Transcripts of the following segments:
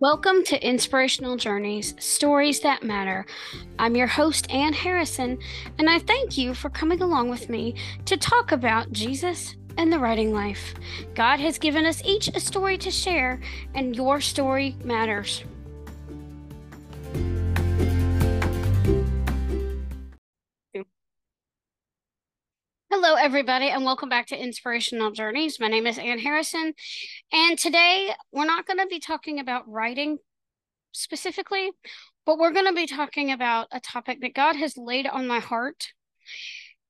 Welcome to Inspirational Journeys Stories That Matter. I'm your host, Ann Harrison, and I thank you for coming along with me to talk about Jesus and the writing life. God has given us each a story to share, and your story matters. Everybody, and welcome back to Inspirational Journeys. My name is Ann Harrison, and today we're not going to be talking about writing specifically, but we're going to be talking about a topic that God has laid on my heart,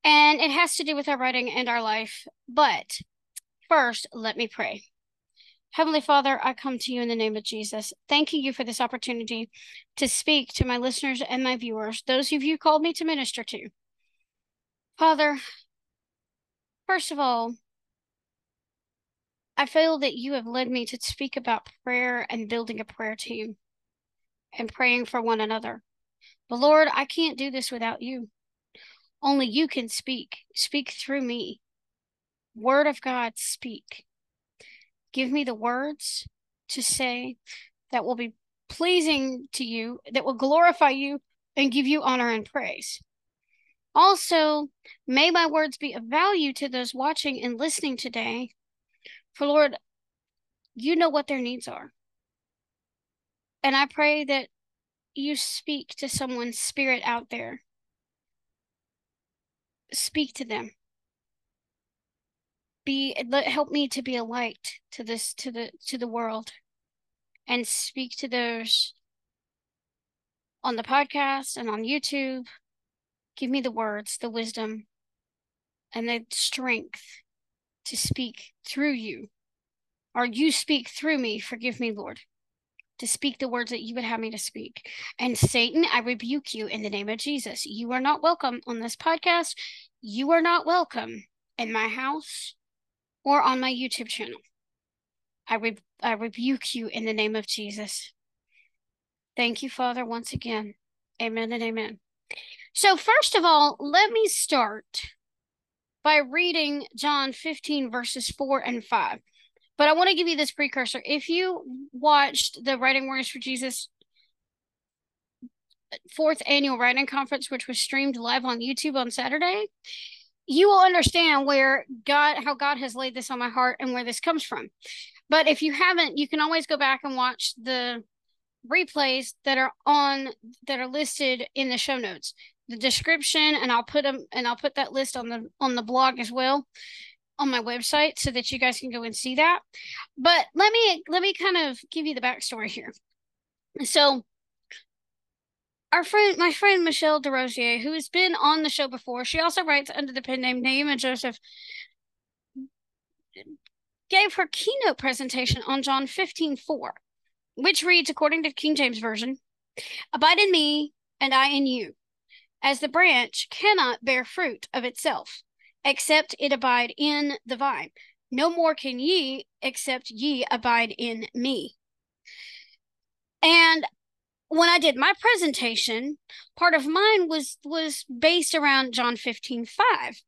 and it has to do with our writing and our life. But first, let me pray. Heavenly Father, I come to you in the name of Jesus, thanking you for this opportunity to speak to my listeners and my viewers, those of you called me to minister to. Father, First of all, I feel that you have led me to speak about prayer and building a prayer team and praying for one another. But Lord, I can't do this without you. Only you can speak. Speak through me. Word of God, speak. Give me the words to say that will be pleasing to you, that will glorify you and give you honor and praise. Also, may my words be of value to those watching and listening today. For Lord, you know what their needs are. And I pray that you speak to someone's spirit out there. Speak to them. Be help me to be a light to this to the to the world and speak to those on the podcast and on YouTube Give me the words, the wisdom, and the strength to speak through you. Or you speak through me. Forgive me, Lord, to speak the words that you would have me to speak. And Satan, I rebuke you in the name of Jesus. You are not welcome on this podcast. You are not welcome in my house or on my YouTube channel. I, re- I rebuke you in the name of Jesus. Thank you, Father, once again. Amen and amen. So, first of all, let me start by reading John 15, verses 4 and 5. But I want to give you this precursor. If you watched the Writing Warriors for Jesus fourth annual writing conference, which was streamed live on YouTube on Saturday, you will understand where God, how God has laid this on my heart and where this comes from. But if you haven't, you can always go back and watch the replays that are on that are listed in the show notes the description and I'll put them and I'll put that list on the on the blog as well on my website so that you guys can go and see that. But let me let me kind of give you the backstory here. So our friend my friend Michelle DeRosier, who has been on the show before, she also writes under the pen name Naima Joseph, gave her keynote presentation on John 15 4, which reads according to King James Version, Abide in me and I in you as the branch cannot bear fruit of itself, except it abide in the vine. No more can ye, except ye abide in me. And when I did my presentation, part of mine was was based around John 15, 5.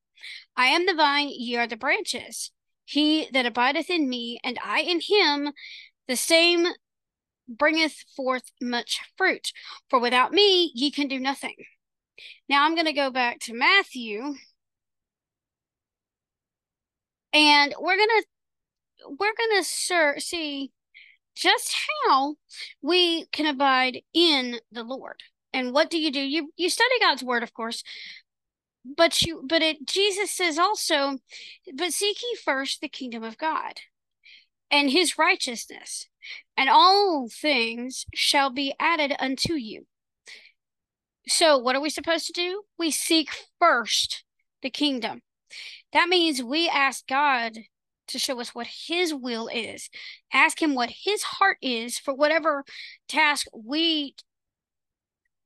I am the vine, ye are the branches. He that abideth in me, and I in him, the same bringeth forth much fruit. For without me ye can do nothing. Now I'm going to go back to Matthew. And we're going to we're going to see just how we can abide in the Lord. And what do you do? You you study God's word, of course, but you but it Jesus says also, but seek ye first the kingdom of God and his righteousness, and all things shall be added unto you. So, what are we supposed to do? We seek first the kingdom. That means we ask God to show us what his will is. Ask him what his heart is for whatever task we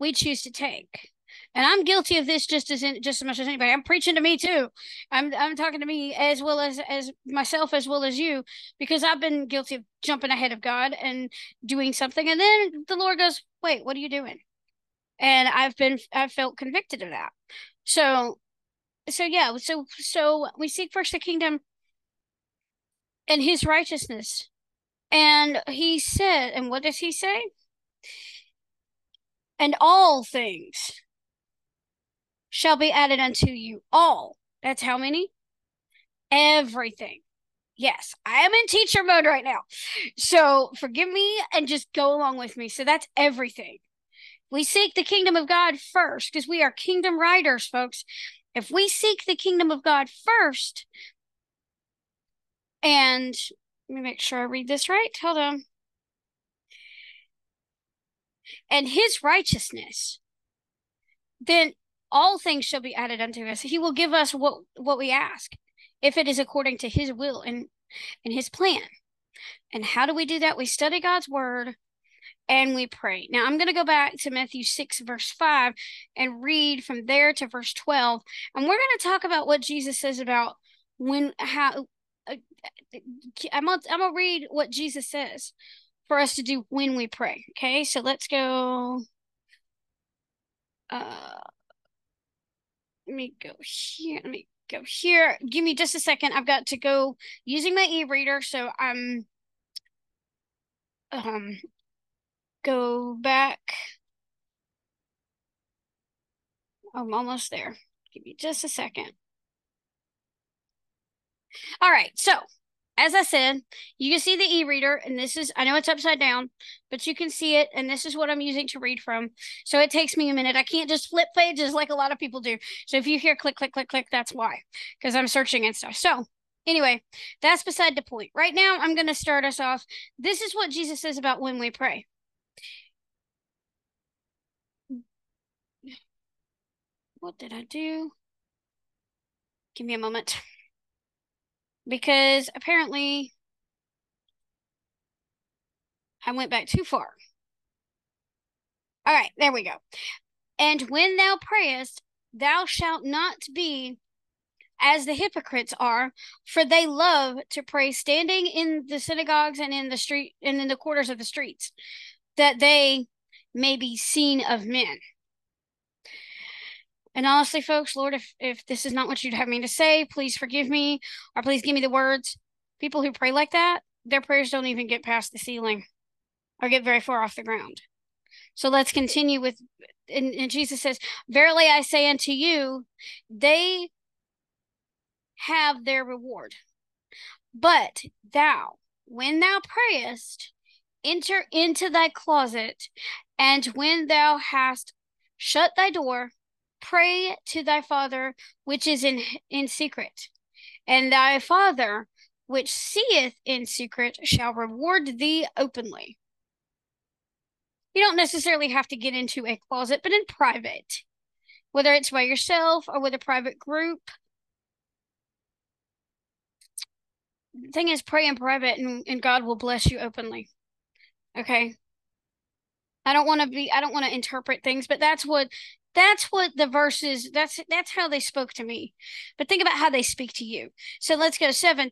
we choose to take. And I'm guilty of this just as in, just as much as anybody. I'm preaching to me too. I'm I'm talking to me as well as as myself as well as you because I've been guilty of jumping ahead of God and doing something and then the Lord goes, "Wait, what are you doing?" And I've been I've felt convicted of that. So so yeah, so so we seek first the kingdom and his righteousness. And he said, and what does he say? And all things shall be added unto you. All. That's how many? Everything. Yes, I am in teacher mode right now. So forgive me and just go along with me. So that's everything. We seek the kingdom of God first because we are kingdom writers, folks. If we seek the kingdom of God first, and let me make sure I read this right. Hold on. And his righteousness, then all things shall be added unto us. He will give us what what we ask, if it is according to his will and and his plan. And how do we do that? We study God's word and we pray. Now I'm going to go back to Matthew 6 verse 5 and read from there to verse 12 and we're going to talk about what Jesus says about when how uh, I'm gonna, I'm gonna read what Jesus says for us to do when we pray. Okay, so let's go. Uh, let me go here. Let me go here. Give me just a second. I've got to go using my e-reader, so I'm um go back. I'm almost there. Give me just a second. All right, so as I said, you can see the e-reader, and this is, I know it's upside down, but you can see it, and this is what I'm using to read from. So it takes me a minute. I can't just flip pages like a lot of people do. So if you hear click, click, click, click, that's why, because I'm searching and stuff. So anyway, that's beside the point. Right now, I'm going to start us off. This is what Jesus says about when we pray. What did I do? Give me a moment because apparently I went back too far. All right, there we go. And when thou prayest, thou shalt not be as the hypocrites are, for they love to pray standing in the synagogues and in the street and in the quarters of the streets, that they may be seen of men. And honestly, folks, Lord, if, if this is not what you'd have me to say, please forgive me or please give me the words. People who pray like that, their prayers don't even get past the ceiling or get very far off the ground. So let's continue with, and, and Jesus says, Verily I say unto you, they have their reward. But thou, when thou prayest, enter into thy closet, and when thou hast shut thy door, pray to thy father which is in in secret. And thy father which seeth in secret shall reward thee openly. You don't necessarily have to get into a closet but in private whether it's by yourself or with a private group. The thing is pray in private and, and god will bless you openly okay. I don't want to be I don't want to interpret things, but that's what that's what the verses that's that's how they spoke to me. But think about how they speak to you. So let's go seven.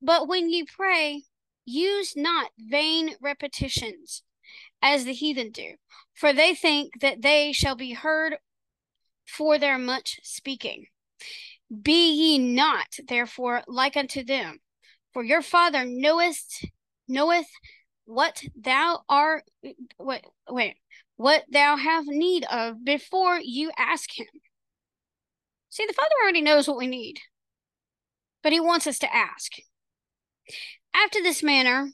But when you pray use not vain repetitions as the heathen do for they think that they shall be heard for their much speaking. Be ye not therefore like unto them for your father knoweth knoweth what thou art what wait what thou have need of before you ask him. See, the Father already knows what we need, but he wants us to ask. After this manner,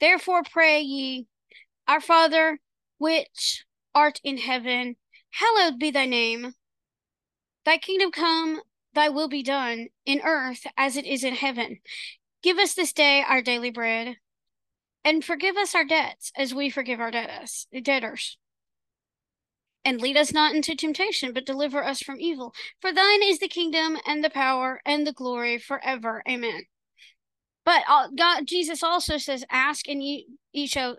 therefore pray ye, Our Father, which art in heaven, hallowed be thy name. Thy kingdom come, thy will be done, in earth as it is in heaven. Give us this day our daily bread, and forgive us our debts as we forgive our debtors. debtors and lead us not into temptation, but deliver us from evil. For thine is the kingdom and the power and the glory forever. Amen. But uh, God, Jesus also says, "Ask and ye, ye shall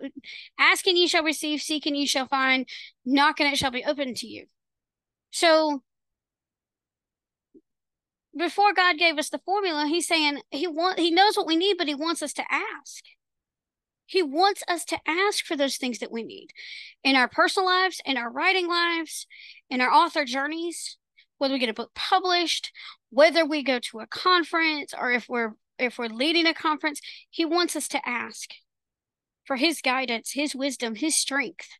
ask and ye shall receive; seek and ye shall find; knock and it shall be opened to you." So, before God gave us the formula, He's saying He want He knows what we need, but He wants us to ask. He wants us to ask for those things that we need in our personal lives, in our writing lives, in our author journeys, whether we get a book published, whether we go to a conference, or if we're if we're leading a conference, he wants us to ask for his guidance, his wisdom, his strength.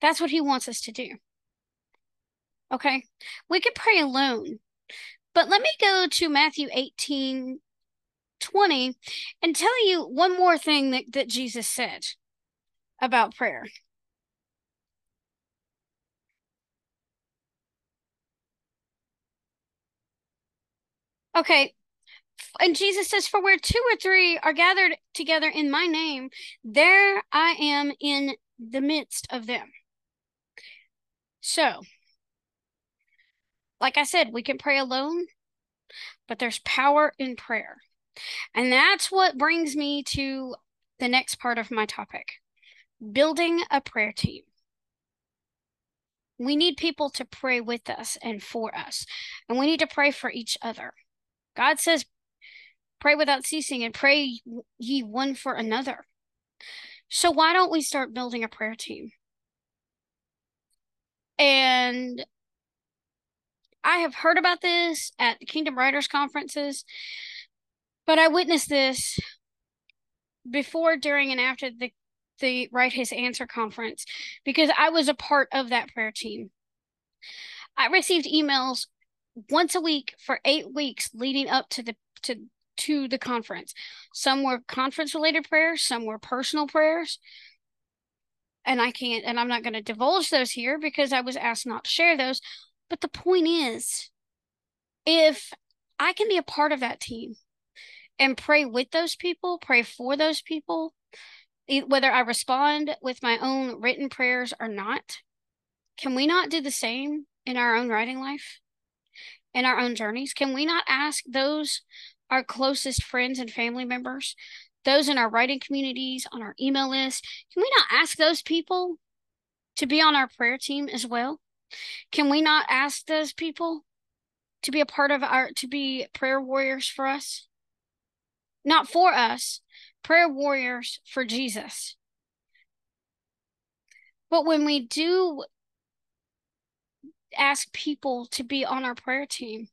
That's what he wants us to do. Okay. We could pray alone. But let me go to Matthew 18 20 and tell you one more thing that, that Jesus said about prayer. Okay. And Jesus says, For where two or three are gathered together in my name, there I am in the midst of them. So, like I said, we can pray alone, but there's power in prayer. And that's what brings me to the next part of my topic building a prayer team. We need people to pray with us and for us, and we need to pray for each other. God says, pray without ceasing and pray ye one for another. So, why don't we start building a prayer team? And I have heard about this at Kingdom Writers conferences, but I witnessed this before, during, and after the the Write His Answer conference because I was a part of that prayer team. I received emails once a week for eight weeks leading up to the to to the conference. Some were conference related prayers, some were personal prayers. And I can't and I'm not going to divulge those here because I was asked not to share those. But the point is if I can be a part of that team and pray with those people, pray for those people, whether I respond with my own written prayers or not, can we not do the same in our own writing life? in our own journeys? Can we not ask those, our closest friends and family members, those in our writing communities, on our email list, can we not ask those people to be on our prayer team as well? Can we not ask those people to be a part of our, to be prayer warriors for us? Not for us, prayer warriors for Jesus. But when we do ask people to be on our prayer team.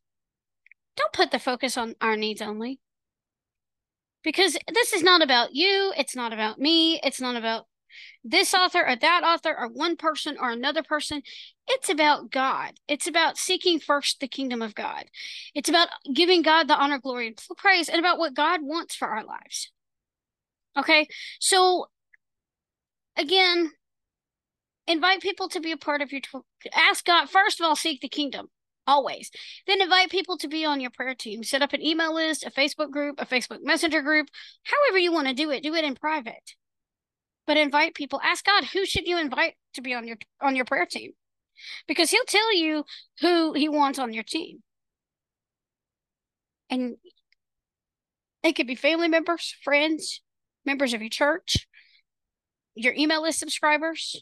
Don't put the focus on our needs only. Because this is not about you. It's not about me. It's not about this author or that author or one person or another person. It's about God. It's about seeking first the kingdom of God. It's about giving God the honor, glory, and praise, and about what God wants for our lives. Okay. So, again, invite people to be a part of your ask god first of all seek the kingdom always then invite people to be on your prayer team set up an email list a facebook group a facebook messenger group however you want to do it do it in private but invite people. Ask god who should you invite to be on your on your prayer team? Because he'll tell you who he wants on your team. And it could be family members friends members of your church your email list subscribers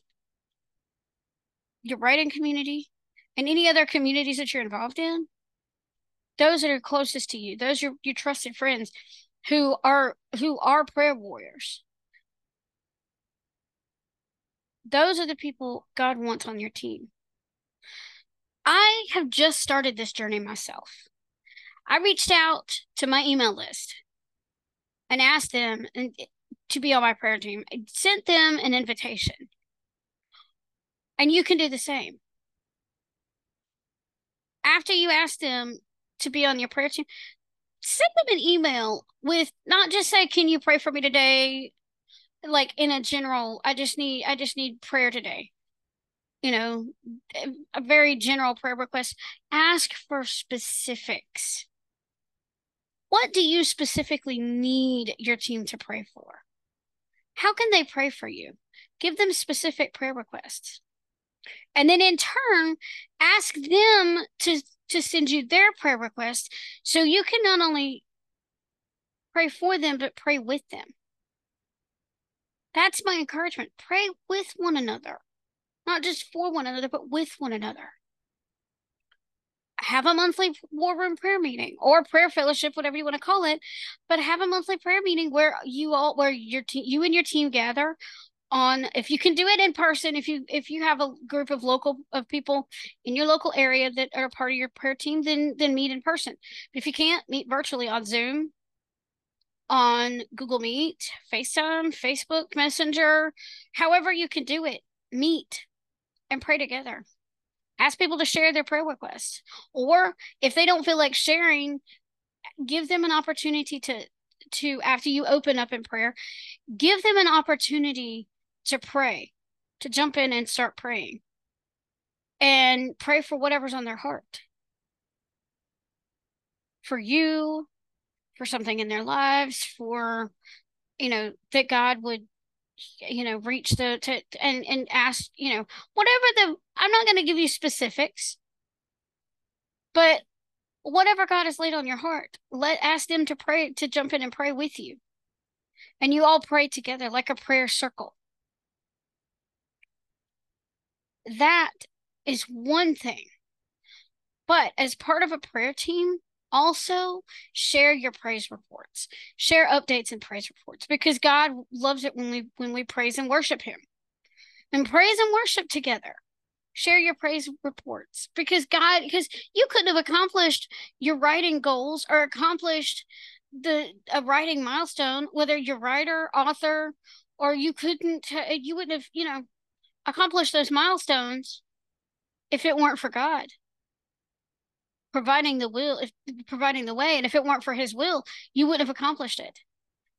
your writing community, and any other communities that you're involved in, those that are closest to you, those are your trusted friends who are who are prayer warriors. Those are the people God wants on your team. I have just started this journey myself. I reached out to my email list and asked them to be on my prayer team. I sent them an invitation. And you can do the same. After you ask them to be on your prayer team, send them an email with not just say, Can you pray for me today? Like in a general, I just need I just need prayer today. You know, eh, a very general prayer request. Ask for specifics. What do you specifically need your team to pray for? How can they pray for you? Give them specific prayer requests and then in turn ask them to to send you their prayer request so you can not only pray for them but pray with them that's my encouragement. Pray with one another. Not just for one another but with one another. Have a monthly war room prayer meeting or prayer fellowship whatever you want to call it but have a monthly prayer meeting where you all where your te- you and your team gather on if you can do it in person if you if you have a group of local of people in your local area that are part of your prayer team then then meet in person. But if you can't meet virtually on zoom on Google Meet, FaceTime, Facebook Messenger, however you can do it. Meet and pray together. Ask people to share their prayer requests. Or if they don't feel like sharing, give them an opportunity to to after you open up in prayer, give them an opportunity to pray, to jump in and start praying. And pray for whatever's on their heart. For you, for something in their lives, for you know, that God would you know reach the to and and ask you know whatever the i'm not going to give you specifics but whatever god has laid on your heart let ask them to pray to jump in and pray with you. And you all pray together like a prayer circle. That is one thing. But as part of a prayer team also share your praise reports. Share updates and praise reports because god loves it when we when we praise and worship him. And praise and worship together. Share your praise reports because god because you couldn't have accomplished your writing goals or accomplished the a writing milestone whether you're writer author or you couldn't you wouldn't have you know accomplished those milestones if it weren't for god providing the will if providing the way and if it weren't for his will you wouldn't have accomplished it.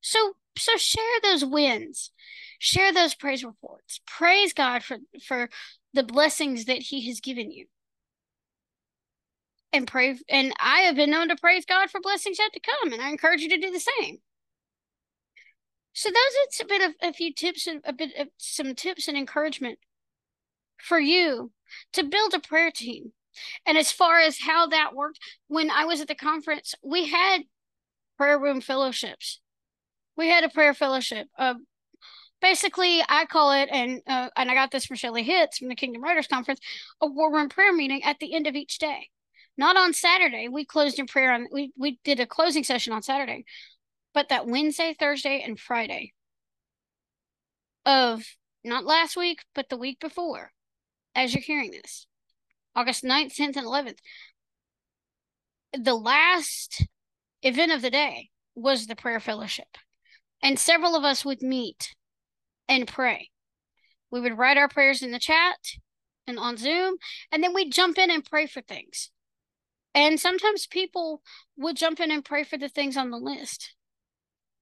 So so share those wins. Share those praise reports. Praise god for for the blessings that he has given you. And pray and i have been known to praise god for blessings yet to come and i encourage you to do the same. So those are a bit of a few tips and a bit of some tips and encouragement for you to build a prayer team and as far as how that worked, when I was at the conference, we had prayer room fellowships. We had a prayer fellowship. Uh, basically, I call it, and uh, and I got this from Shelly Hitz from the Kingdom Writers Conference, a war room prayer meeting at the end of each day. Not on Saturday. We closed in prayer on. We we did a closing session on Saturday, but that Wednesday, Thursday, and Friday of not last week, but the week before, as you're hearing this. August 9th, 10th, and 11th. The last event of the day was the prayer fellowship. And several of us would meet and pray. We would write our prayers in the chat and on Zoom, and then we'd jump in and pray for things. And sometimes people would jump in and pray for the things on the list.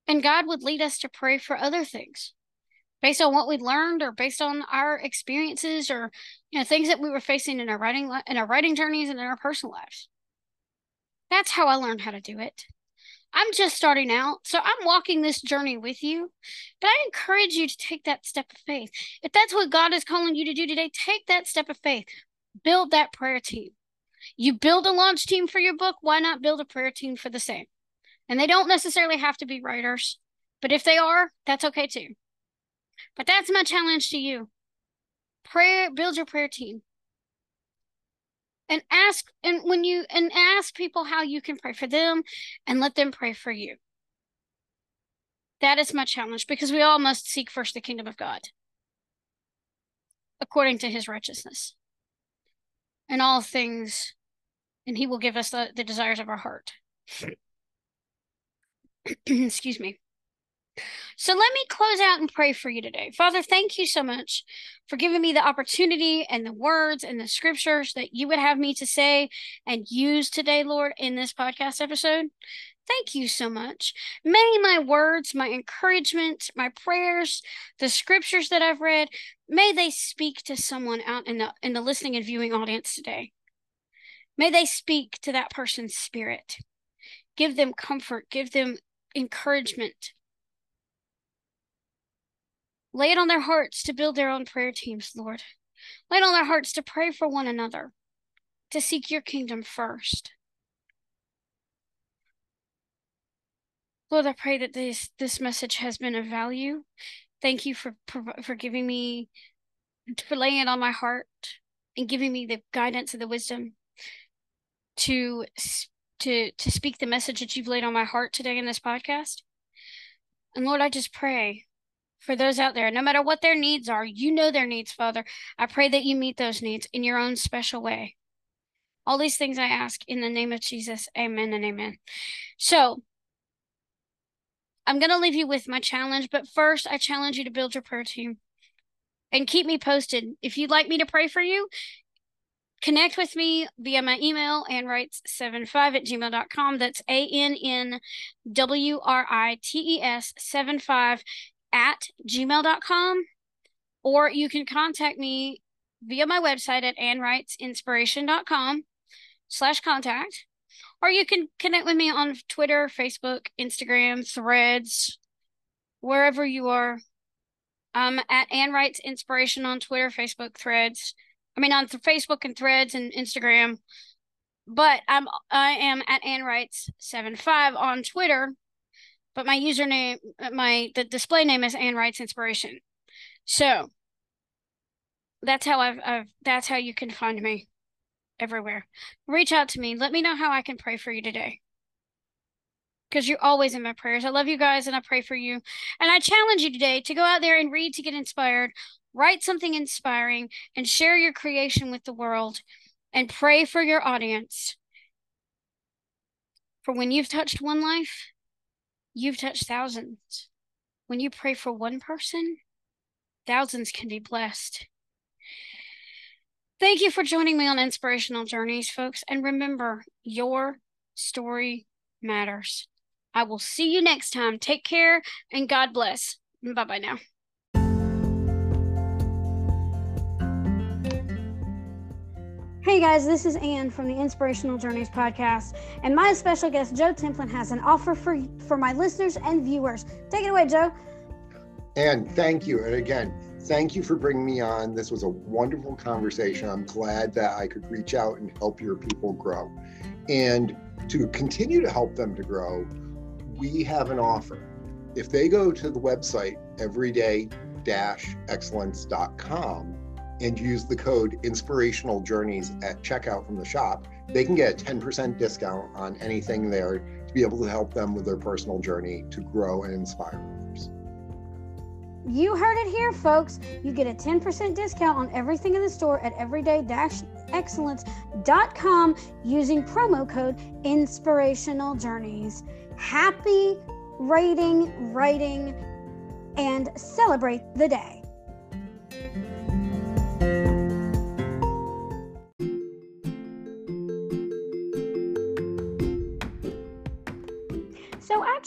And God would lead us to pray for other things based on what we learned or based on our experiences or you know things that we were facing in our writing in our writing journeys and in our personal lives. That's how i learned how to do it. I'm just starting out so i'm walking this journey with you but i encourage you to take that step of faith. If that's what god is calling you to do today take that step of faith. Build that prayer team. You build a launch team for your book why not build a prayer team for the same? And they don't necessarily have to be writers but if they are that's okay too but that's my challenge to you. Prayer, build your prayer team. And ask and when you and ask people how you can pray for them and let them pray for you. That is my challenge because we all must seek first the kingdom of God according to his righteousness. And all things, and he will give us the, the desires of our heart. Excuse me. So let me close out and pray for you today. Father, thank you so much for giving me the opportunity and the words and the scriptures that you would have me to say and use today, Lord, in this podcast episode. Thank you so much. May my words, my encouragement, my prayers, the scriptures that I've read, may they speak to someone out in the in the listening and viewing audience today. May they speak to that person's spirit. Give them comfort, give them encouragement, Lay it on their hearts to build their own prayer teams, Lord. Lay it on their hearts to pray for one another, to seek your kingdom first. Lord, I pray that this this message has been of value. Thank you for for giving me for laying it on my heart and giving me the guidance and the wisdom to to to speak the message that you've laid on my heart today in this podcast. And Lord, I just pray for those out there, no matter what their needs are, you know their needs, Father. I pray that you meet those needs in your own special way. All these things I ask in the name of Jesus. Amen and amen. So, I'm going to leave you with my challenge, but first, I challenge you to build your prayer team and keep me posted. If you'd like me to pray for you, connect with me via my email, and annwrites75 at gmail.com. That's A N N W R I T E S 75 at gmail.com. Or you can contact me via my website at annwritesinspiration.com slash contact. Or you can connect with me on Twitter, Facebook, Instagram, Threads, wherever you are. Um, at Ann Writes Inspiration on Twitter, Facebook, Threads. I mean, on th- Facebook and Threads and Instagram. But I'm I am at Ann Writes seven five on Twitter. But my username, uh, my the display name is Ann Writes Inspiration. So that's how I've, I've that's how you can find me everywhere. Reach out to me. Let me know how I can pray for you today. Because you're always in my prayers. I love you guys and I pray for you. And I challenge you today to go out there and read to get inspired, write something inspiring, and share your creation with the world and pray for your audience. For when you've touched one life, you've touched thousands. When you pray for one person, thousands can be blessed. Thank you for joining me on Inspirational Journeys, folks. And remember, your story matters. I will see you next time. Take care and God bless. Bye bye now. Hey guys, this is Ann from the Inspirational Journeys podcast, and my special guest Joe Templin has an offer for for my listeners and viewers. Take it away, Joe. And thank you. And again, thank you for bringing me on. This was a wonderful conversation. I'm glad that I could reach out and help your people grow. And to continue to help them to grow, we have an offer. If they go to the website everyday excellence.com and use the code inspirational journeys at checkout from the shop, they can get a 10% discount on anything there to be able to help them with their personal journey to grow and inspire others. You heard it here, folks. You get a 10% discount on everything in the store at everyday-excellence.com using promo code inspirational journeys. Happy rating, writing, and celebrate the day.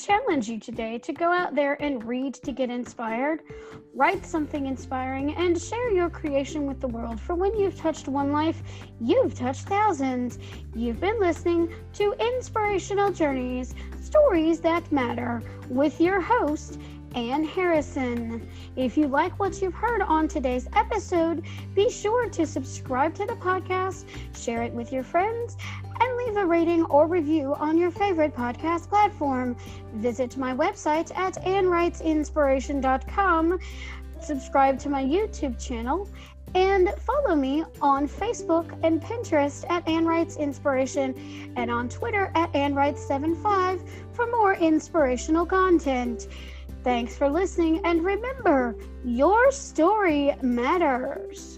Challenge you today to go out there and read to get inspired, write something inspiring, and share your creation with the world. For when you've touched one life, you've touched thousands. You've been listening to Inspirational Journeys Stories That Matter with your host, Ann Harrison. If you like what you've heard on today's episode, be sure to subscribe to the podcast, share it with your friends, and leave a rating or review on your favorite podcast platform. Visit my website at annwritesinspiration.com, subscribe to my YouTube channel, and follow me on Facebook and Pinterest at Ann Writes Inspiration and on Twitter at Ann Writes75 for more inspirational content. Thanks for listening, and remember, your story matters.